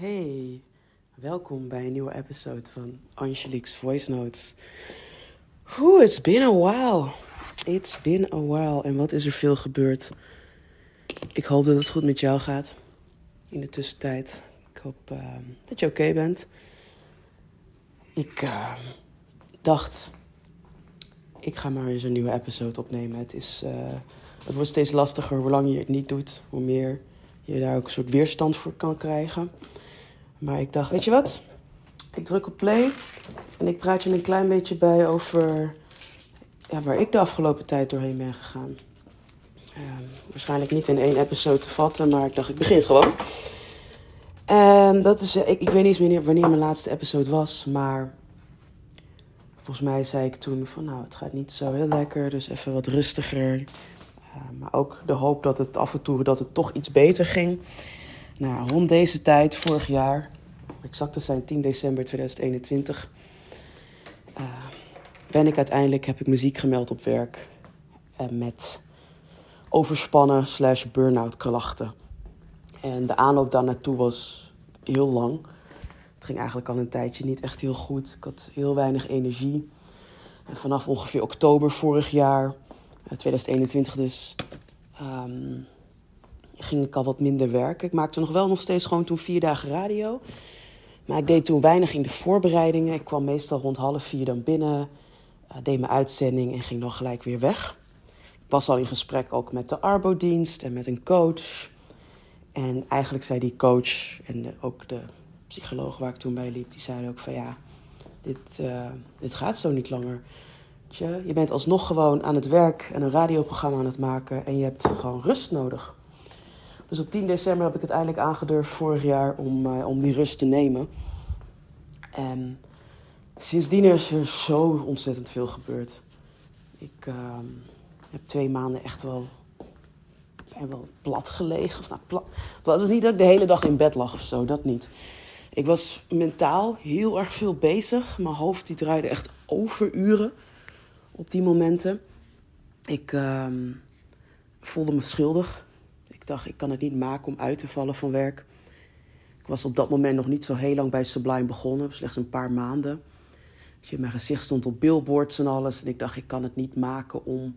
Hey, welkom bij een nieuwe episode van Angelique's Voice Notes. Oeh, it's been a while. It's been a while. En wat is er veel gebeurd? Ik hoop dat het goed met jou gaat in de tussentijd. Ik hoop uh, dat je oké bent. Ik uh, dacht, ik ga maar eens een nieuwe episode opnemen. Het, is, uh, het wordt steeds lastiger hoe langer je het niet doet, hoe meer je daar ook een soort weerstand voor kan krijgen. Maar ik dacht, weet je wat? Ik druk op play en ik praat je een klein beetje bij over ja, waar ik de afgelopen tijd doorheen ben gegaan. Uh, waarschijnlijk niet in één episode te vatten, maar ik dacht, ik begin gewoon. En dat is, ik, ik weet niet meer wanneer mijn laatste episode was, maar volgens mij zei ik toen van nou, het gaat niet zo heel lekker, dus even wat rustiger. Uh, maar ook de hoop dat het af en toe dat het toch iets beter ging. Nou, rond deze tijd, vorig jaar, exact te zijn 10 december 2021, uh, ben ik uiteindelijk, heb ik muziek gemeld op werk. Uh, met overspannen slash burn-out klachten. En de aanloop daar naartoe was heel lang. Het ging eigenlijk al een tijdje niet echt heel goed. Ik had heel weinig energie. En vanaf ongeveer oktober vorig jaar, 2021 dus, um, ging ik al wat minder werken. Ik maakte nog wel nog steeds gewoon toen vier dagen radio. Maar ik deed toen weinig in de voorbereidingen. Ik kwam meestal rond half vier dan binnen, uh, deed mijn uitzending en ging dan gelijk weer weg. Ik was al in gesprek ook met de Arbodienst en met een coach. En eigenlijk zei die coach en ook de psycholoog waar ik toen bij liep, die zeiden ook van ja, dit, uh, dit gaat zo niet langer. Je bent alsnog gewoon aan het werk en een radioprogramma aan het maken en je hebt gewoon rust nodig. Dus op 10 december heb ik het eindelijk aangedurfd vorig jaar om, uh, om die rust te nemen. En sindsdien is er zo ontzettend veel gebeurd. Ik uh, heb twee maanden echt wel, ben wel plat gelegen. Of nou, plat. Het was niet dat ik de hele dag in bed lag of zo, dat niet. Ik was mentaal heel erg veel bezig. Mijn hoofd die draaide echt overuren op die momenten. Ik uh, voelde me schuldig. Dacht, ik kan het niet maken om uit te vallen van werk. Ik was op dat moment nog niet zo heel lang bij Sublime begonnen, slechts een paar maanden. Dus mijn gezicht stond op billboards en alles. En ik dacht, ik kan het niet maken om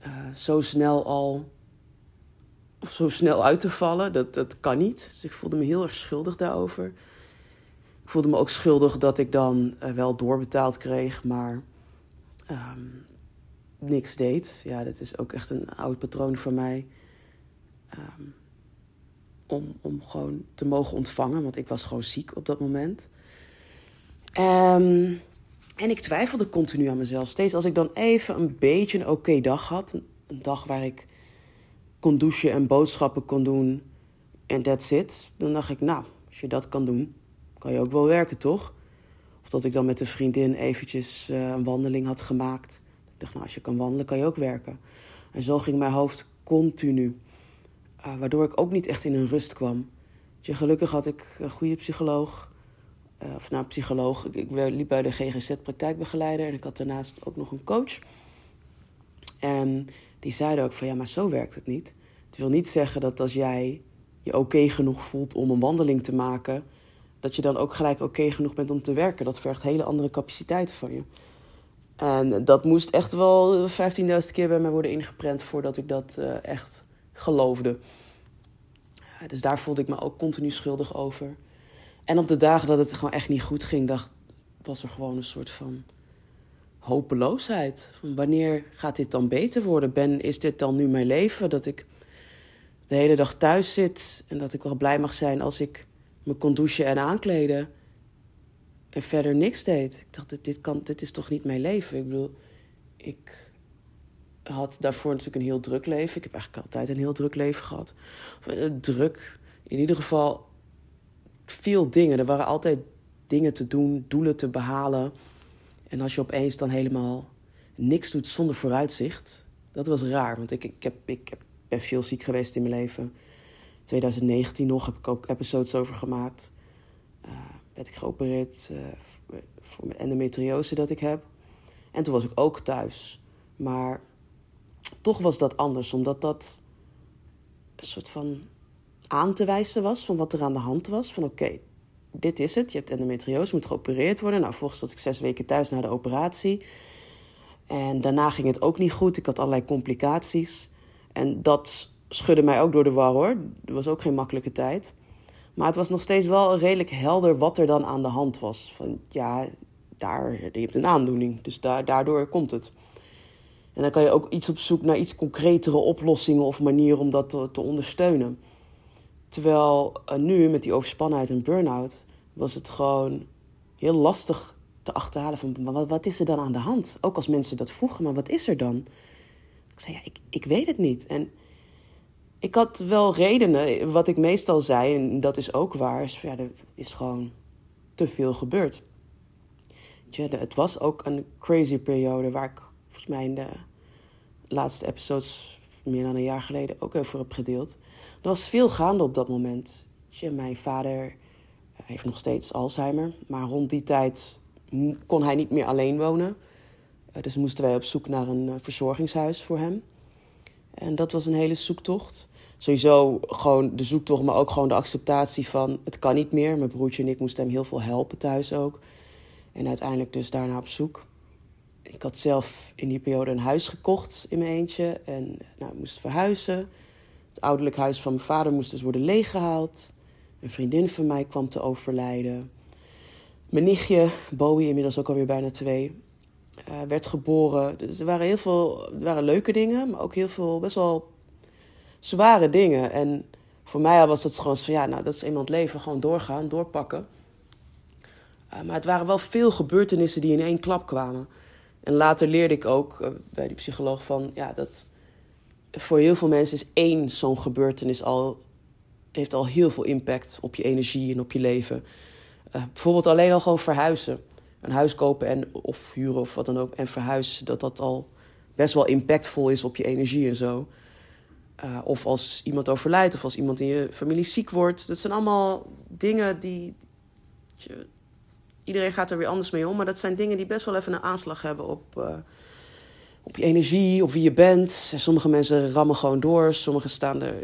uh, zo snel al of zo snel uit te vallen. Dat, dat kan niet. Dus ik voelde me heel erg schuldig daarover. Ik voelde me ook schuldig dat ik dan uh, wel doorbetaald kreeg, maar um, niks deed. Ja, dat is ook echt een oud patroon van mij. Um, om, om gewoon te mogen ontvangen, want ik was gewoon ziek op dat moment. Um, en ik twijfelde continu aan mezelf. Steeds als ik dan even een beetje een oké dag had, een, dag waar ik kon douchen en boodschappen kon doen en that's it. Dan dacht ik, nou, als je dat kan doen, kan je ook wel werken, toch? Of dat ik dan met een vriendin eventjes uh, een wandeling had gemaakt. Ik dacht, nou, als je kan wandelen, kan je ook werken. En zo ging mijn hoofd continu. Uh, waardoor ik ook niet echt in een rust kwam. Gelukkig had ik een goede psycholoog. Uh, of nou, psycholoog. Ik, liep bij de GGZ praktijkbegeleider. En ik had daarnaast ook nog een coach. En die zeiden ook van ja, maar zo werkt het niet. Het wil niet zeggen dat als jij je oké genoeg voelt om een wandeling te maken, dat je dan ook gelijk oké genoeg bent om te werken. Dat vergt hele andere capaciteiten van je. En dat moest echt wel 15.000 keer bij mij worden ingeprent voordat ik dat uh, echt geloofde. Dus daar voelde ik me ook continu schuldig over. En op de dagen dat het gewoon echt niet goed ging, dacht, was er gewoon een soort van hopeloosheid. Van wanneer gaat dit dan beter worden? Ben, is dit dan nu mijn leven? Dat ik de hele dag thuis zit en dat ik wel blij mag zijn als ik me kon douchen en aankleden. En verder niks deed. Ik dacht, dit, kan, dit is toch niet mijn leven? Ik bedoel, ik had daarvoor natuurlijk een heel druk leven. Ik heb eigenlijk altijd een heel druk leven gehad. Druk, in ieder geval veel dingen. Er waren altijd dingen te doen, doelen te behalen. En als je opeens dan helemaal niks doet zonder vooruitzicht, dat was raar. Want ik, ik, heb, ik heb, ben veel ziek geweest in mijn leven. 2019 nog heb ik ook episodes over gemaakt. Uh, werd ik geopereerd uh, voor mijn endometriose dat ik heb. En toen was ik ook thuis. Maar toch was dat anders, omdat dat een soort van aan te wijzen was van wat er aan de hand was. Van oké, dit is het, je hebt endometriose, moet geopereerd worden. Nou, volgens zat ik zes weken thuis na de operatie. En daarna ging het ook niet goed. Ik had allerlei complicaties. En dat schudde mij ook door de war hoor. Het was ook geen makkelijke tijd. Maar het was nog steeds wel redelijk helder wat er dan aan de hand was. Van ja, daar, je hebt een aandoening, dus daar, daardoor komt het. En dan kan je ook iets op zoek naar iets concretere oplossingen of manieren om dat te, te ondersteunen. Terwijl uh, nu met die overspannenheid en burn-out was het gewoon heel lastig te achterhalen van wat, wat, is er dan aan de hand? Ook als mensen dat vroegen, maar wat is er dan? Ik zei ja, ik, ik weet het niet. En ik had wel redenen, wat ik meestal zei, en dat is ook waar, is, ja, er is gewoon te veel gebeurd. Ja, het was ook een crazy periode waar ik volgens mij in de laatste episodes, meer dan een jaar geleden, ook over heb gedeeld. Er was veel gaande op dat moment. Mijn vader heeft nog steeds Alzheimer, maar rond die tijd kon hij niet meer alleen wonen. Eh, dus moesten wij op zoek naar een eh, verzorgingshuis voor hem. En dat was een hele zoektocht. Sowieso gewoon de zoektocht, maar ook gewoon de acceptatie van het kan niet meer. Mijn broertje en ik moesten hem heel veel helpen thuis ook. En uiteindelijk dus daarna op zoek. Ik had zelf in die periode een huis gekocht in mijn eentje. En nou, moest verhuizen. Het ouderlijk huis van mijn vader moest dus worden leeggehaald. Een vriendin van mij kwam te overlijden. Mijn nichtje, Bowie, inmiddels ook alweer bijna twee, uh, werd geboren. Dus er waren heel veel er waren leuke dingen, maar ook heel veel best wel zware dingen. En voor mij was het gewoon van ja, nou, dat is iemand leven, gewoon doorgaan, doorpakken. Uh, maar het waren wel veel gebeurtenissen die in één klap kwamen. En later leerde ik ook uh, bij die psycholoog van ja, dat voor heel veel mensen is één zo'n gebeurtenis al, heeft al heel veel impact op je energie en op je leven. Uh, bijvoorbeeld alleen al gewoon verhuizen. Een huis kopen en, of huren of wat dan ook en verhuizen. Dat dat al best wel impactvol is op je energie en zo. Uh, of als iemand overlijdt of als iemand in je familie ziek wordt. Dat zijn allemaal dingen die. Iedereen gaat er weer anders mee om. Maar dat zijn dingen die best wel even een aanslag hebben op, uh, op je energie, op wie je bent. Sommige mensen rammen gewoon door. Sommige staan er,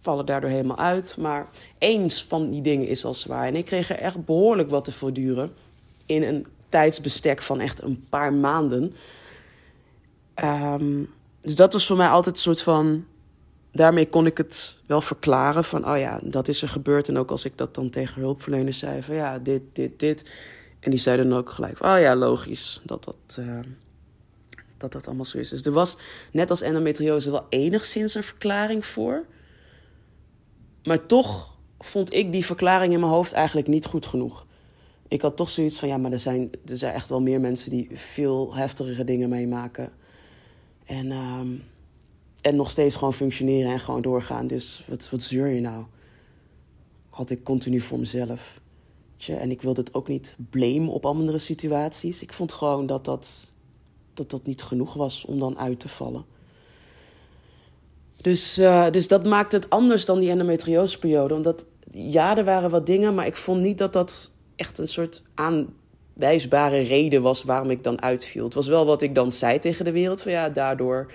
vallen daardoor helemaal uit. Maar één van die dingen is al zwaar. En ik kreeg er echt behoorlijk wat te voortduren. In een tijdsbestek van echt een paar maanden. Um, dus dat was voor mij altijd een soort van. Daarmee kon ik het wel verklaren van, oh ja, dat is er gebeurd. En ook als ik dat dan tegen hulpverleners zei van, ja, dit, dit, dit. En die zeiden dan ook gelijk, oh ja, logisch dat dat, uh, dat dat allemaal zo is. Dus er was, net als endometriose, wel enigszins een verklaring voor. Maar toch vond ik die verklaring in mijn hoofd eigenlijk niet goed genoeg. Ik had toch zoiets van, ja, maar er zijn, er zijn echt wel meer mensen die veel heftigere dingen meemaken. En, um, en nog steeds gewoon functioneren en gewoon doorgaan. Dus wat, wat zeur je nou? Had ik continu voor mezelf. En ik wilde het ook niet blamen op andere situaties. Ik vond gewoon dat dat, dat dat niet genoeg was om dan uit te vallen. Dus, uh, dus dat maakte het anders dan die endometrioseperiode. Omdat ja, er waren wat dingen, maar ik vond niet dat dat echt een soort aanwijsbare reden was waarom ik dan uitviel. Het was wel wat ik dan zei tegen de wereld, van ja, daardoor.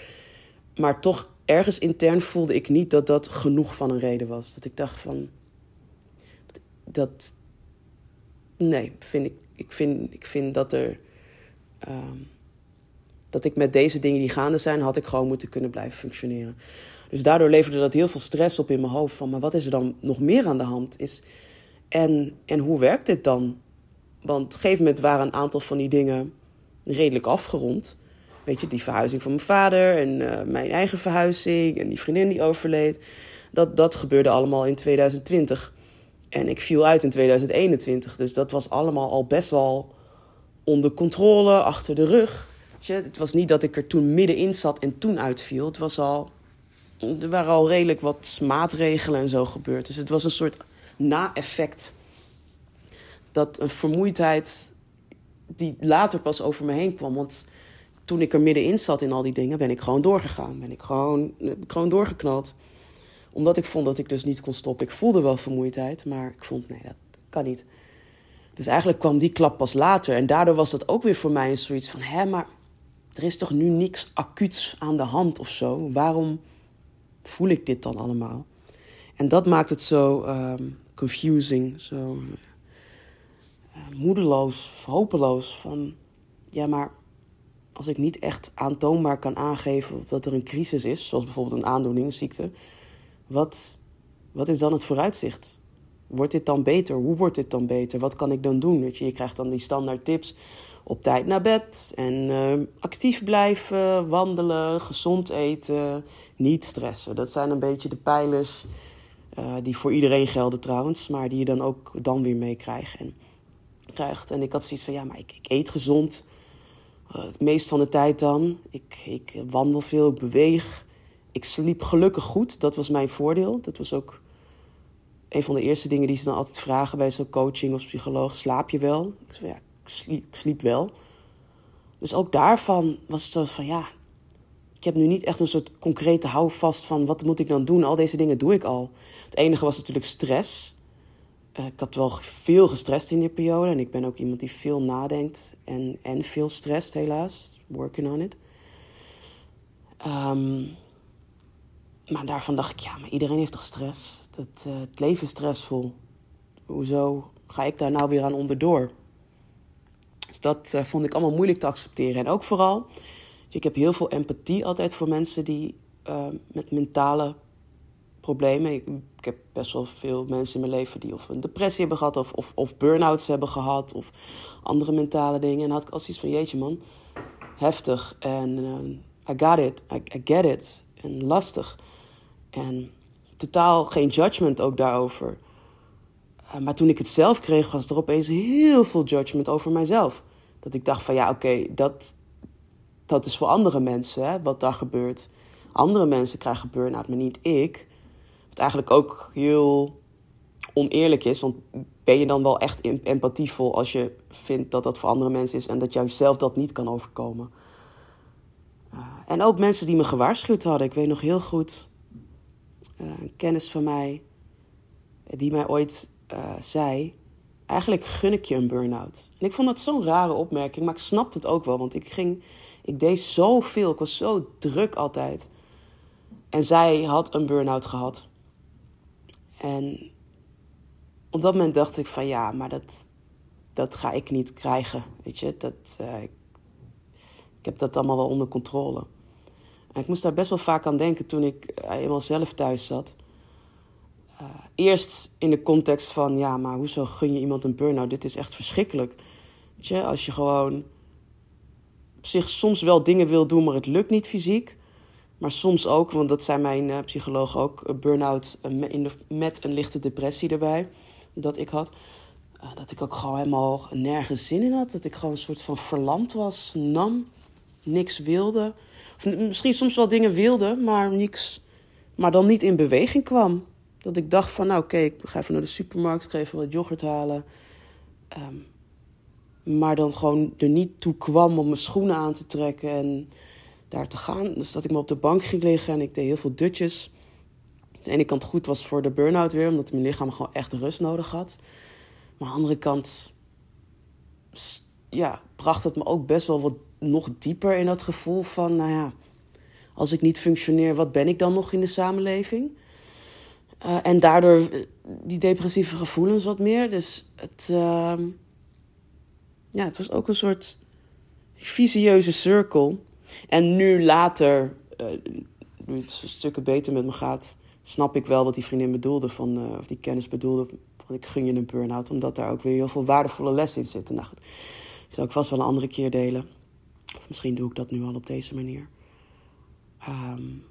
Maar toch ergens intern voelde ik niet dat dat genoeg van een reden was. Dat ik dacht van. Dat. Nee, vind ik, ik, vind, ik vind dat er. Um, dat ik met deze dingen die gaande zijn, had ik gewoon moeten kunnen blijven functioneren. Dus daardoor leverde dat heel veel stress op in mijn hoofd. Van, maar wat is er dan nog meer aan de hand? Is, en, en hoe werkt dit dan? Want op een gegeven moment waren een aantal van die dingen redelijk afgerond. Weet je, die verhuizing van mijn vader en uh, mijn eigen verhuizing en die vriendin die overleed. Dat, dat gebeurde allemaal in 2020. En ik viel uit in 2021. Dus dat was allemaal al best wel onder controle, achter de rug. Je, het was niet dat ik er toen middenin zat en toen uitviel. Het was al, er waren al redelijk wat maatregelen en zo gebeurd. Dus het was een soort na-effect. Dat een vermoeidheid die later pas over me heen kwam. Want toen ik er middenin zat in al die dingen, ben ik gewoon doorgegaan. Ben ik gewoon, gewoon doorgeknald. Omdat ik vond dat ik dus niet kon stoppen. Ik voelde wel vermoeidheid, maar ik vond, nee, dat kan niet. Dus eigenlijk kwam die klap pas later. En daardoor was dat ook weer voor mij een zoiets van: hè, maar er is toch nu niks acuuts aan de hand of zo? Waarom voel ik dit dan allemaal? En dat maakt het zo ehm, confusing, zo uh, moedeloos, hopeloos. Van ja, maar als ik niet echt aantoonbaar kan aangeven dat er een crisis is, zoals bijvoorbeeld een aandoening, ziekte, wat, wat is dan het vooruitzicht? Wordt dit dan beter? Hoe wordt dit dan beter? Wat kan ik dan doen? Weet je, je krijgt dan die standaard tips op tijd naar bed en uh, actief blijven, wandelen, gezond eten, niet stressen. Dat zijn een beetje de pijlers uh, die voor iedereen gelden trouwens, maar die je dan ook dan weer meekrijgt. En, en ik had zoiets van, ja, maar ik, ik eet gezond. Uh, het meest van de tijd dan. Ik, ik wandel veel, ik beweeg. Ik sliep gelukkig goed, dat was mijn voordeel. Dat was ook een van de eerste dingen die ze dan altijd vragen bij zo'n coaching of psycholoog. Slaap je wel? Ik zei, ja, ik sliep, ik sliep wel. Dus ook daarvan was het zo van, ja, ik heb nu niet echt een soort concrete houvast van wat moet ik dan doen. Al deze dingen doe ik al. Het enige was natuurlijk stress. Uh, ik had wel veel gestrest in die periode. En ik ben ook iemand die veel nadenkt en, en veel stresst, helaas. Working on it. Um, maar daarvan dacht ik, ja, maar iedereen heeft toch stress? Dat, uh, het leven is stressvol. Hoezo ga ik daar nou weer aan onderdoor? Dus dat uh, vond ik allemaal moeilijk te accepteren. En ook vooral, ik heb heel veel empathie altijd voor mensen die met mentale problemen. Ik, ik, heb best wel veel mensen in mijn leven die of een depressie hebben gehad, of, of, of burn-outs hebben gehad, of andere mentale dingen. En had ik als iets van: jeetje man, heftig. En I got it, I, I get it. En lastig. En totaal geen judgment ook daarover. Uh, maar toen ik het zelf kreeg, was er opeens heel veel judgment over mijzelf. Dat ik dacht van ja, oké, dat, dat is voor andere mensen hè, wat daar gebeurt. Andere mensen krijgen burn-out, maar niet ik. Wat eigenlijk ook heel oneerlijk is. Want ben je dan wel echt empathievol als je vindt dat dat voor andere mensen is en dat jij zelf dat niet kan overkomen? Uh, en ook mensen die me gewaarschuwd hadden. Ik weet nog heel goed uh, een kennis van mij, die mij ooit zei: Eigenlijk gun ik je een burn-out. En ik vond dat zo'n rare opmerking, maar ik snapte het ook wel, want ik ging, ik deed zoveel, ik was zo druk altijd. En zij had een burn-out gehad. En op dat moment dacht ik van ja, maar dat, dat ga ik niet krijgen. Weet je, dat, uh, ik, heb dat allemaal wel onder controle. En ik moest daar best wel vaak aan denken toen ik eh, eenmaal zelf thuis zat. Uh, eerst in de context van, ja, maar hoezo gun je iemand een burn-out? Dit is echt verschrikkelijk. Weet je, als je gewoon op zich soms wel dingen wil doen, maar het lukt niet fysiek. Maar soms ook, want dat zei mijn uh, psycholoog ook, burn-out uh, met een lichte depressie erbij, dat ik had. Uh, dat ik ook gewoon helemaal nergens zin in had. Dat ik gewoon een soort van verlamd was, nam, niks wilde misschien soms wel dingen wilde, maar niks. Maar dan niet in beweging kwam. Dat ik dacht van, nou oké, ik ga even naar de supermarkt, ga even wat yoghurt halen. Um, maar dan gewoon er niet toe kwam om mijn schoenen aan te trekken en daar te gaan. Dus dat ik me op de bank ging liggen en ik deed heel veel dutjes. De ene kant goed was voor de burn-out weer, omdat mijn lichaam gewoon echt rust nodig had. Maar aan de andere kant ja, bracht het me ook best wel wat nog dieper in dat gevoel van, nou ja, als ik niet functioneer, wat ben ik dan nog in de samenleving? Uh, en daardoor eh, die depressieve gevoelens wat meer. Dus het, uh, ja, het was ook een soort visieuze cirkel. En nu later, uh, nu het stukken beter met me gaat, snap ik wel wat die vriendin bedoelde, van, of die kennis bedoelde, van ik gun je een burn-out, omdat daar ook weer heel veel waardevolle lessen in zitten. Nou, dat zal ik vast wel een andere keer delen. Of misschien doe ik dat nu al op deze manier. Um,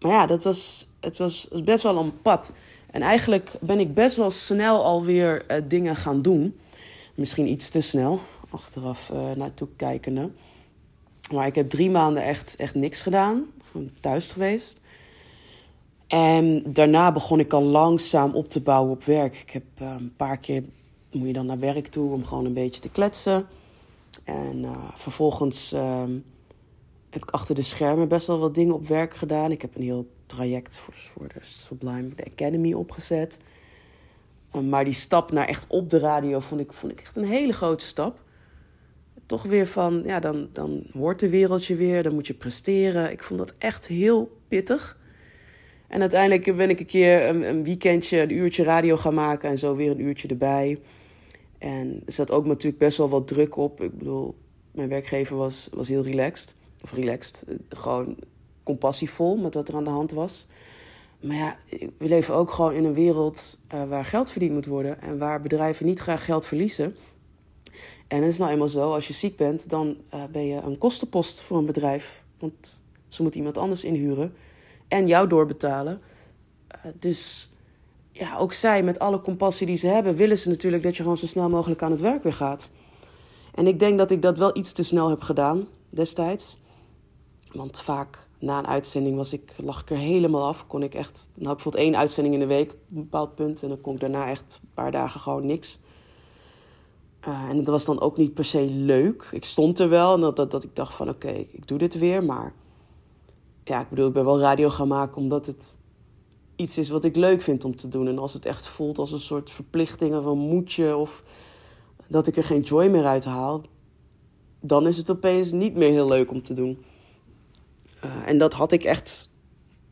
maar ja, dat was, het was best wel een pad. En eigenlijk ben ik best wel snel alweer uh, dingen gaan doen. Misschien iets te snel, achteraf uh, naartoe kijkende. Maar ik heb drie maanden echt, echt niks gedaan. Thuis geweest. En daarna begon ik al langzaam op te bouwen op werk. Ik heb uh, een paar keer moet je dan naar werk toe om gewoon een beetje te kletsen. En uh, vervolgens uh, heb ik achter de schermen best wel wat dingen op werk gedaan. Ik heb een heel traject voor, voor de Sublime de Academy opgezet. Uh, maar die stap naar echt op de radio vond ik, vond ik echt een hele grote stap. Toch weer van, ja, dan, dan hoort de wereldje weer, dan moet je presteren. Ik vond dat echt heel pittig. En uiteindelijk ben ik een keer een, een, weekendje, een uurtje radio gaan maken en zo weer een uurtje erbij. En er zat ook natuurlijk best wel wat druk op. Ik bedoel, mijn werkgever was, was heel relaxed. Of relaxed, gewoon compassievol met wat er aan de hand was. Maar ja, we leven ook gewoon in een wereld uh, waar geld verdiend moet worden en waar bedrijven niet graag geld verliezen. En het is nou eenmaal zo, als je ziek bent, dan uh, ben je een kostenpost voor een bedrijf. Want ze moeten iemand anders inhuren en jou doorbetalen. Uh, dus ja, ook zij, met alle compassie die ze hebben, willen ze natuurlijk dat je gewoon zo snel mogelijk aan het werk weer gaat. En ik denk dat ik dat wel iets te snel heb gedaan destijds. Want vaak na een uitzending was ik, lag ik er helemaal af. Kon ik echt, had ik bijvoorbeeld één uitzending in de week op een bepaald punt. En dan kon ik daarna echt een paar dagen gewoon niks. Uh, en dat was dan ook niet per se leuk. Ik stond er wel en dat, dat, dat ik dacht van oké, ik doe dit weer. Maar ja, ik bedoel, ik ben wel radio gaan maken omdat het iets is wat ik leuk vind om te doen. En als het echt voelt als een soort verplichting of een moedje of dat ik er geen joy meer uit haal, dan is het opeens niet meer heel leuk om te doen. Uh, en dat had ik echt,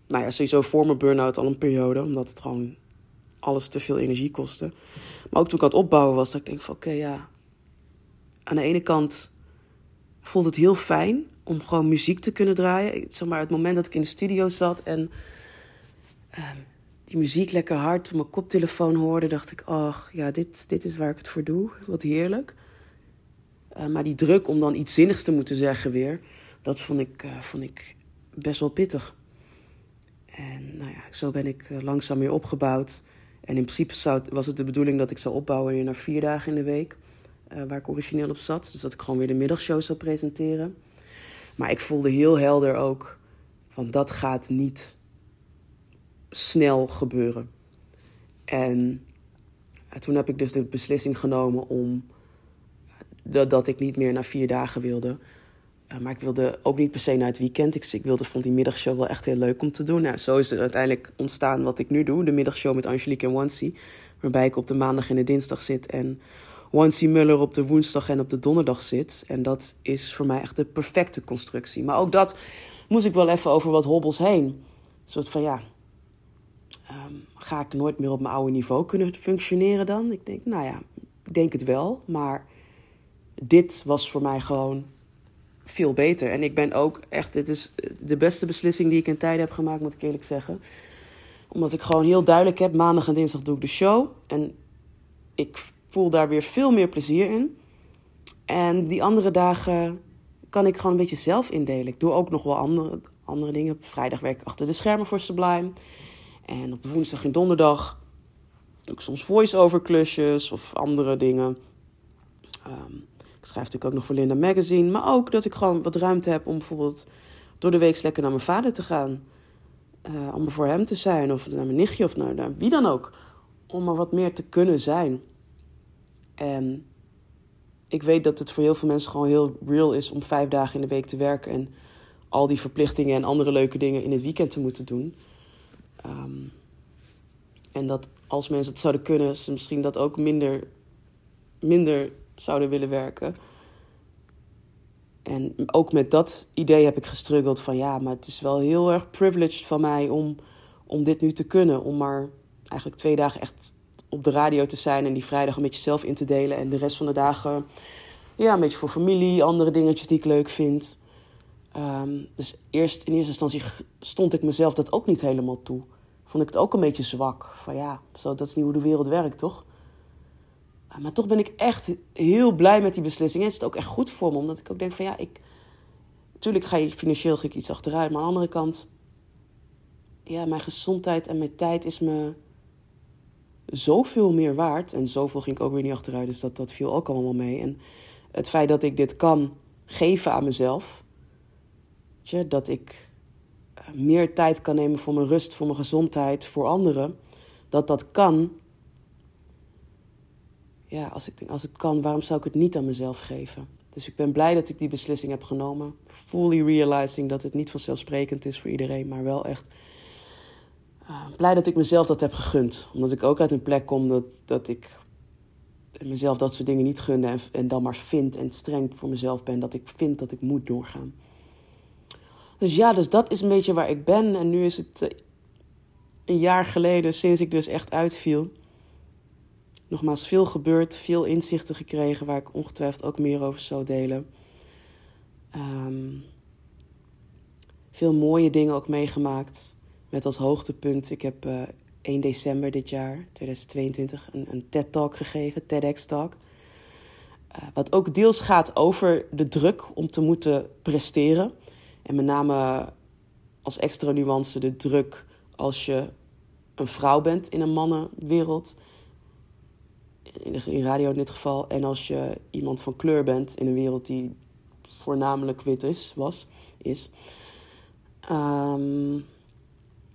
nou ja, sowieso voor mijn burn-out al een periode, omdat het gewoon alles te veel energie kostte. Maar ook toen ik aan het opbouwen was, dat ik denk van oké, ja, aan de ene kant voelt het heel fijn om gewoon muziek te kunnen draaien. Zeg maar, het moment dat ik in de studio zat en uh, die muziek lekker hard op mijn koptelefoon hoorde, dacht ik, ach ja, dit, dit is waar ik het voor doe. Wat heerlijk. Uh, maar die druk om dan iets zinnigs te moeten zeggen weer, dat vond ik, uh, vond ik best wel pittig. En nou ja, zo ben ik uh, langzaam weer opgebouwd. En in principe was het de bedoeling dat ik zou opbouwen naar vier dagen in de week. waar ik origineel op zat. Dus dat ik gewoon weer de middagshow zou presenteren. Maar ik voelde heel helder ook van dat gaat niet snel gebeuren. En toen heb ik dus de beslissing genomen om dat, dat ik niet meer naar vier dagen wilde. Uh, maar ik wilde ook niet per se naar het weekend. Ik, ik wilde, vond die middagshow wel echt heel leuk om te doen. Nou, zo is het uiteindelijk ontstaan wat ik nu doe. De middagshow met Angelique en Wansi. Waarbij ik op de maandag en de dinsdag zit. En Wansi Muller op de woensdag en op de donderdag zit. En dat is voor mij echt de perfecte constructie. Maar ook dat moest ik wel even over wat hobbels heen. Een soort van ja, Um, ga ik nooit meer op mijn oude niveau kunnen functioneren dan? Ik denk, nou ja, ik denk het wel. Maar dit was voor mij gewoon veel beter. En ik ben ook echt, dit is de beste beslissing die ik in tijden heb gemaakt, moet ik eerlijk zeggen. Omdat ik gewoon heel duidelijk heb, maandag en dinsdag doe ik de show. En ik voel daar weer veel meer plezier in. En die andere dagen kan ik gewoon een beetje zelf indelen. Ik doe ook nog wel andere, andere dingen. Op vrijdag werk ik achter de schermen voor Sublime. En op woensdag en donderdag doe ik soms voice-over klusjes of andere dingen. Ik schrijf natuurlijk ook nog voor Linda Magazine. Maar ook dat ik gewoon wat ruimte heb om bijvoorbeeld door de week lekker naar mijn vader te gaan. Uh, om er voor hem te zijn. Of naar mijn nichtje of naar, wie dan ook. Om er wat meer te kunnen zijn. En ik weet dat het voor heel veel mensen gewoon heel real is om vijf dagen in de week te werken. En al die verplichtingen en andere leuke dingen in het weekend te moeten doen. Um, en dat als mensen het zouden kunnen, ze misschien dat ook minder, minder zouden willen werken. En ook met dat idee heb ik gestruggeld van ja, maar het is wel heel erg privileged van mij om, om dit nu te kunnen. Om maar eigenlijk twee dagen echt op de radio te zijn en die vrijdag een beetje zelf in te delen. En de rest van de dagen ja, een beetje voor familie, andere dingetjes die ik leuk vind. Um, dus eerst in eerste instantie stond ik mezelf dat ook niet helemaal toe. Vond ik het ook een beetje zwak. Van ja, zo, dat is niet hoe de wereld werkt, toch? Uh, maar toch ben ik echt heel blij met die beslissing. En is het ook echt goed voor me, omdat ik ook denk van ja, ik... Natuurlijk ga je financieel ik iets achteruit, maar aan de andere kant... Ja, mijn gezondheid en mijn tijd is me zoveel meer waard. En zoveel ging ik ook weer niet achteruit, dus dat, dat viel ook allemaal mee. En het feit dat ik dit kan geven aan mezelf dat ik eh, meer tijd kan nemen voor mijn rust, voor mijn gezondheid, voor anderen. Dat dat kan. Ja, als ik, als het kan, waarom zou ik het niet aan mezelf geven? Dus ik ben blij dat ik die beslissing heb genomen. Fully realizing dat het niet vanzelfsprekend is voor iedereen, maar wel echt. Uh, blij dat ik mezelf dat heb gegund. Omdat ik ook uit een plek kom dat, dat ik mezelf dat soort dingen niet gunde. En, en dan maar vind en streng voor mezelf ben dat ik vind dat ik moet doorgaan. Dus ja, dus dat is een beetje waar ik ben. En nu is het. Uh, een jaar geleden, sinds ik dus echt uitviel. Nogmaals, veel gebeurd, veel inzichten gekregen waar ik ongetwijfeld ook meer over zou delen. Ehm, veel mooie dingen ook meegemaakt. Met als hoogtepunt, ik heb uh, 1 december dit jaar, 2022, een, een TED-talk gegeven, TEDx-talk. Uh, wat ook deels gaat over de druk om te moeten presteren. En met name als extra nuance de druk als je een vrouw bent in een mannenwereld. In, radio in dit geval. En als je iemand van kleur bent in een wereld die voornamelijk wit is, was, is. Um,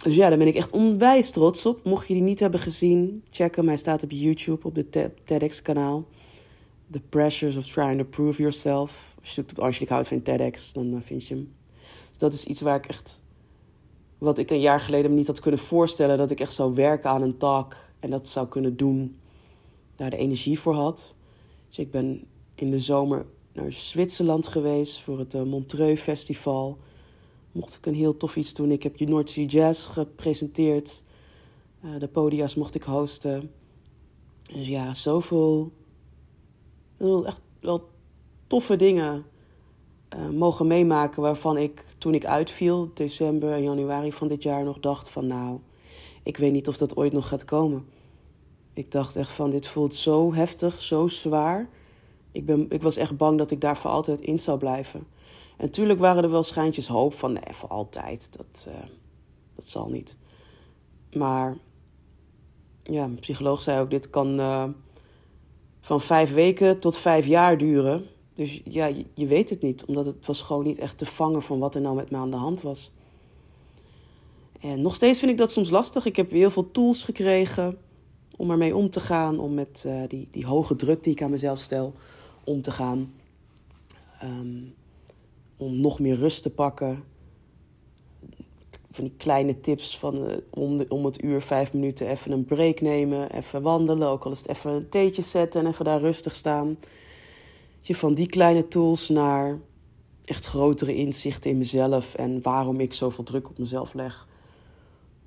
dus ja, daar ben ik echt onwijs trots op. Mocht je die niet hebben gezien, check hem. Hij staat op YouTube, op de TEDx-kanaal. The Pressures of Trying to Prove Yourself. Als je zoekt op Angelique Hout van TEDx, dan vind je hem. Dus dat is iets waar ik echt... Wat ik een jaar geleden me niet had kunnen voorstellen... dat ik echt zou werken aan een talk en dat zou kunnen doen. De energie voor had. Dus ik ben in de zomer naar Zwitserland geweest... voor het uh, Montreux Festival mocht ik een heel tof iets doen. Ik heb je North Sea Jazz gepresenteerd. Uh, de podia's mocht ik hosten. Dus ja, zoveel. Echt wel toffe dingen uh, mogen meemaken. Waarvan ik toen ik uitviel, december en januari van dit jaar, nog dacht: van nou, ik weet niet of dat ooit nog gaat komen. Ik dacht echt van: dit voelt zo heftig, zo zwaar. Ik, ben, ik was echt bang dat ik daar voor altijd in zou blijven. En natuurlijk waren er wel schijntjes hoop van, nee, voor altijd. Dat, uh, dat zal niet. Maar ja, een psycholoog zei ook, dit kan uh, van vijf weken tot vijf jaar duren. Dus ja, je, je, weet het niet, omdat het was gewoon niet echt te vangen van wat er nou met me aan de hand was. En nog steeds vind ik dat soms lastig. Ik heb heel veel tools gekregen om ermee om te gaan, om met uh, die, die hoge druk die ik aan mezelf stel om te gaan. Um, om nog meer rust te pakken. Van die kleine tips van uh, om, om het uur vijf minuten even een break nemen, even wandelen, ook al het even een theetje zetten en even daar rustig staan. Je van die kleine tools naar echt grotere inzichten in mezelf en waarom ik zoveel druk op mezelf leg.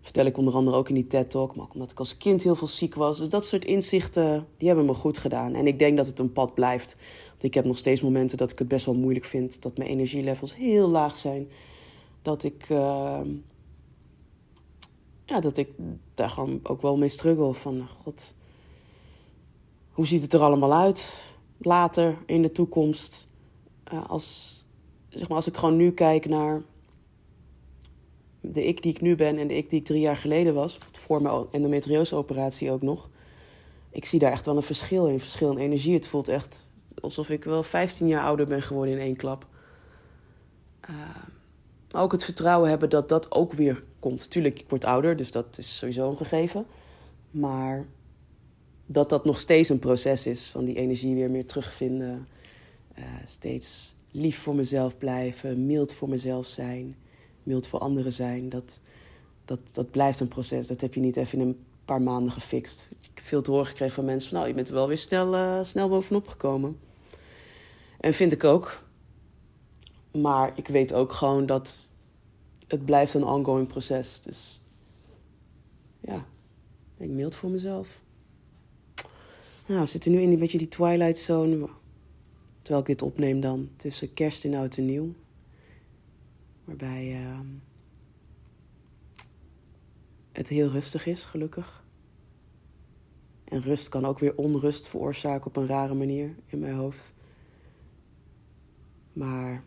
Vertel ik onder andere ook in die TED-talk, maar omdat ik als kind heel veel ziek was. Dus dat soort inzichten, die hebben me goed gedaan. En ik denk dat het een pad blijft. Want ik heb nog steeds momenten dat ik het best wel moeilijk vind. Dat mijn energielevels heel laag zijn. Dat ik, uh, ja, dat ik daar gewoon ook wel mee struggle. Van, god, hoe ziet het er allemaal uit later in de toekomst? Uh, als, zeg maar, als ik gewoon nu kijk naar de ik die ik nu ben en de ik die ik drie jaar geleden was, voor mijn endometriose-operatie ook nog. Ik zie daar echt wel een verschil in, verschil in energie. Het voelt echt alsof ik wel 15 jaar ouder ben geworden in één klap. Uh, maar ook het vertrouwen hebben dat dat ook weer komt. Tuurlijk, ik word ouder, dus dat is sowieso een gegeven. Maar dat dat nog steeds een proces is van die energie weer meer terugvinden. Uh, steeds lief voor mezelf blijven, mild voor mezelf zijn mild voor anderen zijn. Dat, dat, dat blijft een proces. Dat heb je niet even in een paar maanden gefixt. Ik heb veel te horen gekregen van mensen van... nou, je bent er wel weer snel, uh, snel bovenop gekomen. En vind ik ook. Maar ik weet ook gewoon dat het blijft een ongoing proces. Dus ja, ik mild voor mezelf. Nou, we zitten nu in een beetje die twilight zone. Terwijl ik dit opneem dan. Tussen kerst en oud en nieuw. Waarbij uh, het heel rustig is, gelukkig. En rust kan ook weer onrust veroorzaken op een rare manier in mijn hoofd. Maar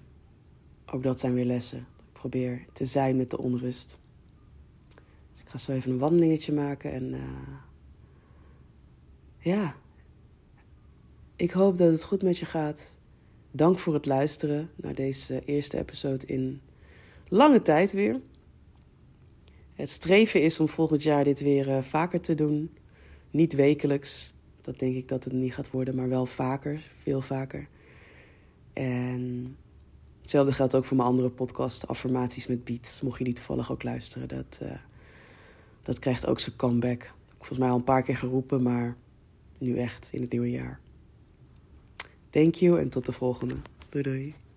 ook dat zijn weer lessen. Ik probeer te zijn met de onrust. Dus ik ga zo even een wandelingetje maken en uh, ja, ik hoop dat het goed met je gaat. Dank voor het luisteren naar deze eerste episode in lange tijd weer. Het streven is om volgend jaar dit weer uh, vaker te doen. Niet wekelijks, dat denk ik dat het niet gaat worden, maar wel vaker, veel vaker. En hetzelfde geldt ook voor mijn andere podcast, Affirmaties met Beats. Mocht je die toevallig ook luisteren, dat, uh, dat krijgt ook zijn comeback. Volgens mij al een paar keer geroepen, maar nu echt in het nieuwe jaar. Thank you en tot de volgende. Doei doei.